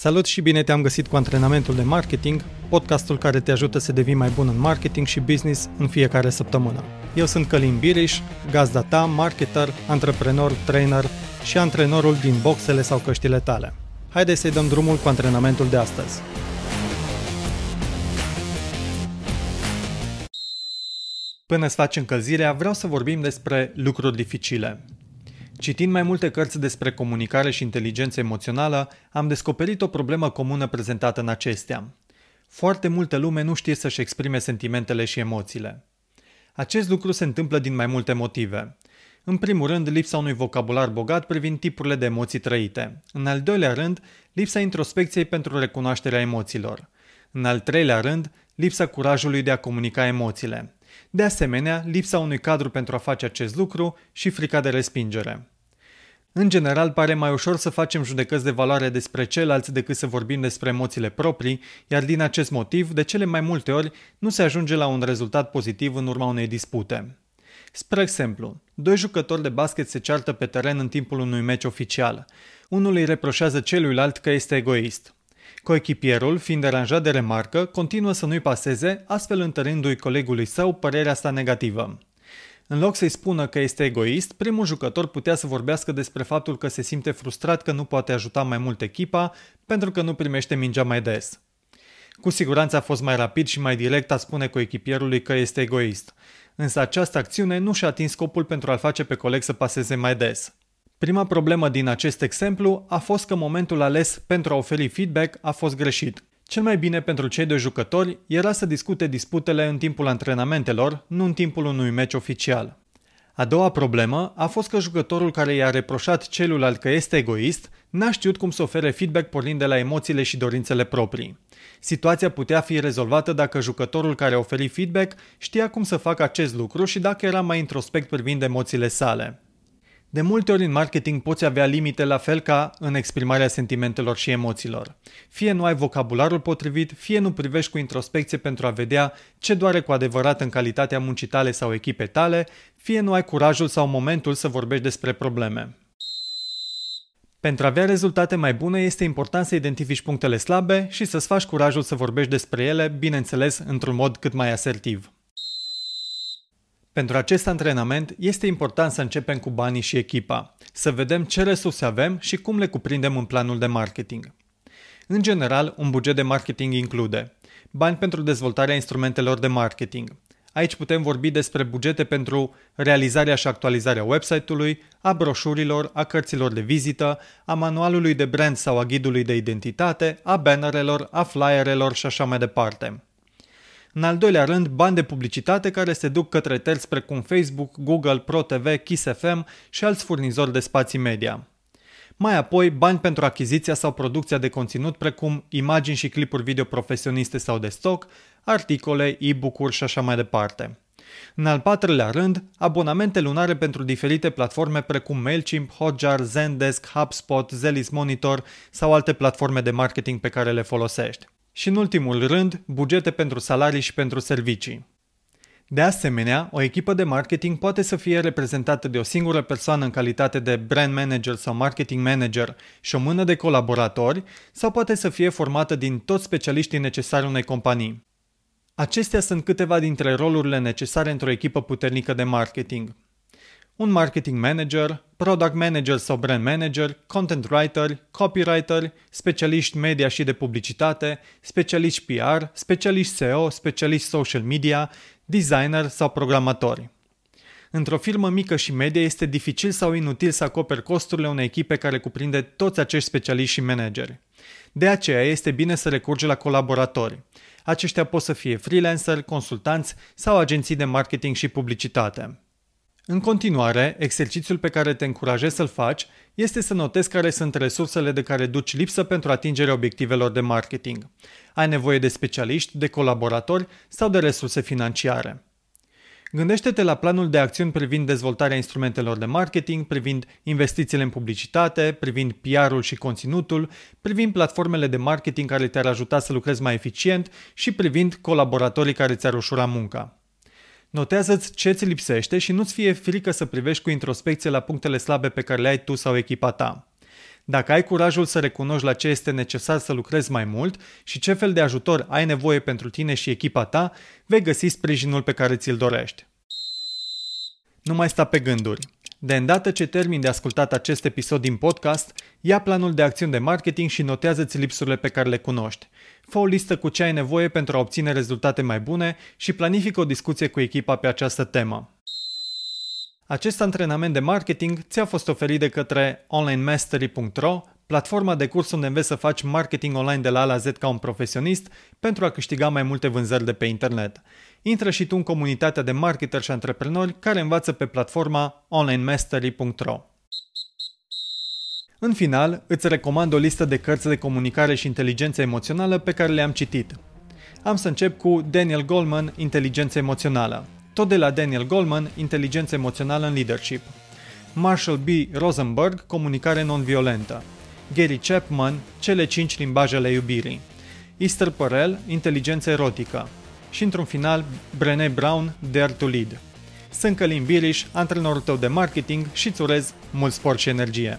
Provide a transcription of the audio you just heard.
Salut și bine te-am găsit cu antrenamentul de marketing, podcastul care te ajută să devii mai bun în marketing și business în fiecare săptămână. Eu sunt Călin Biriș, gazda ta, marketer, antreprenor, trainer și antrenorul din boxele sau căștile tale. Haideți să-i dăm drumul cu antrenamentul de astăzi. Până să faci încălzirea, vreau să vorbim despre lucruri dificile. Citind mai multe cărți despre comunicare și inteligență emoțională, am descoperit o problemă comună prezentată în acestea. Foarte multă lume nu știe să-și exprime sentimentele și emoțiile. Acest lucru se întâmplă din mai multe motive. În primul rând, lipsa unui vocabular bogat privind tipurile de emoții trăite. În al doilea rând, lipsa introspecției pentru recunoașterea emoțiilor. În al treilea rând, lipsa curajului de a comunica emoțiile. De asemenea, lipsa unui cadru pentru a face acest lucru și frica de respingere. În general, pare mai ușor să facem judecăți de valoare despre ceilalți decât să vorbim despre emoțiile proprii, iar din acest motiv, de cele mai multe ori, nu se ajunge la un rezultat pozitiv în urma unei dispute. Spre exemplu, doi jucători de basket se ceartă pe teren în timpul unui meci oficial. Unul îi reproșează celuilalt că este egoist. Coechipierul, fiind deranjat de remarcă, continuă să nu-i paseze, astfel întărindu-i colegului său părerea asta negativă. În loc să-i spună că este egoist, primul jucător putea să vorbească despre faptul că se simte frustrat că nu poate ajuta mai mult echipa pentru că nu primește mingea mai des. Cu siguranță a fost mai rapid și mai direct a spune coechipierului că este egoist, însă această acțiune nu și-a atins scopul pentru a-l face pe coleg să paseze mai des. Prima problemă din acest exemplu a fost că momentul ales pentru a oferi feedback a fost greșit. Cel mai bine pentru cei doi jucători era să discute disputele în timpul antrenamentelor, nu în timpul unui meci oficial. A doua problemă a fost că jucătorul care i-a reproșat celuilalt că este egoist n-a știut cum să ofere feedback pornind de la emoțiile și dorințele proprii. Situația putea fi rezolvată dacă jucătorul care oferi feedback știa cum să facă acest lucru și dacă era mai introspect privind emoțiile sale. De multe ori în marketing poți avea limite la fel ca în exprimarea sentimentelor și emoțiilor. Fie nu ai vocabularul potrivit, fie nu privești cu introspecție pentru a vedea ce doare cu adevărat în calitatea muncii tale sau echipe tale, fie nu ai curajul sau momentul să vorbești despre probleme. Pentru a avea rezultate mai bune, este important să identifici punctele slabe și să-ți faci curajul să vorbești despre ele, bineînțeles, într-un mod cât mai asertiv. Pentru acest antrenament este important să începem cu banii și echipa, să vedem ce resurse avem și cum le cuprindem în planul de marketing. În general, un buget de marketing include bani pentru dezvoltarea instrumentelor de marketing. Aici putem vorbi despre bugete pentru realizarea și actualizarea website-ului, a broșurilor, a cărților de vizită, a manualului de brand sau a ghidului de identitate, a bannerelor, a flyerelor și așa mai departe. În al doilea rând, bani de publicitate care se duc către terți precum Facebook, Google, ProTV, Kiss FM și alți furnizori de spații media. Mai apoi, bani pentru achiziția sau producția de conținut precum imagini și clipuri video profesioniste sau de stock, articole, e-book-uri și așa mai departe. În al patrulea rând, abonamente lunare pentru diferite platforme precum MailChimp, Hotjar, Zendesk, HubSpot, Zelis Monitor sau alte platforme de marketing pe care le folosești și, în ultimul rând, bugete pentru salarii și pentru servicii. De asemenea, o echipă de marketing poate să fie reprezentată de o singură persoană în calitate de brand manager sau marketing manager și o mână de colaboratori, sau poate să fie formată din toți specialiștii necesari unei companii. Acestea sunt câteva dintre rolurile necesare într-o echipă puternică de marketing un marketing manager, product manager sau brand manager, content writer, copywriter, specialiști media și de publicitate, specialiști PR, specialiști SEO, specialiști social media, designer sau programatori. Într-o firmă mică și medie este dificil sau inutil să acoperi costurile unei echipe care cuprinde toți acești specialiști și manageri. De aceea este bine să recurgi la colaboratori. Aceștia pot să fie freelancer, consultanți sau agenții de marketing și publicitate. În continuare, exercițiul pe care te încurajez să-l faci este să notezi care sunt resursele de care duci lipsă pentru atingerea obiectivelor de marketing. Ai nevoie de specialiști, de colaboratori sau de resurse financiare. Gândește-te la planul de acțiuni privind dezvoltarea instrumentelor de marketing, privind investițiile în publicitate, privind PR-ul și conținutul, privind platformele de marketing care te-ar ajuta să lucrezi mai eficient și privind colaboratorii care ți-ar ușura munca. Notează-ți ce ți lipsește și nu-ți fie frică să privești cu introspecție la punctele slabe pe care le ai tu sau echipa ta. Dacă ai curajul să recunoști la ce este necesar să lucrezi mai mult și ce fel de ajutor ai nevoie pentru tine și echipa ta, vei găsi sprijinul pe care ți-l dorești. Nu mai sta pe gânduri. De îndată ce termin de ascultat acest episod din podcast, ia planul de acțiuni de marketing și notează-ți lipsurile pe care le cunoști. Fă o listă cu ce ai nevoie pentru a obține rezultate mai bune și planifică o discuție cu echipa pe această temă. Acest antrenament de marketing ți-a fost oferit de către onlinemastery.ro, platforma de curs unde înveți să faci marketing online de la A la Z ca un profesionist pentru a câștiga mai multe vânzări de pe internet. Intră și tu în comunitatea de marketeri și antreprenori care învață pe platforma onlinemastery.ro. În final, îți recomand o listă de cărți de comunicare și inteligență emoțională pe care le-am citit. Am să încep cu Daniel Goleman, Inteligență emoțională. Tot de la Daniel Goleman, Inteligență emoțională în leadership. Marshall B. Rosenberg, Comunicare non-violentă. Gary Chapman, Cele cinci limbaje ale iubirii. Easter Perel, Inteligență erotică. Și într-un final, Brené Brown, Dare to Lead. Sunt Călin Biriș, antrenorul tău de marketing și îți urez mult sport și energie.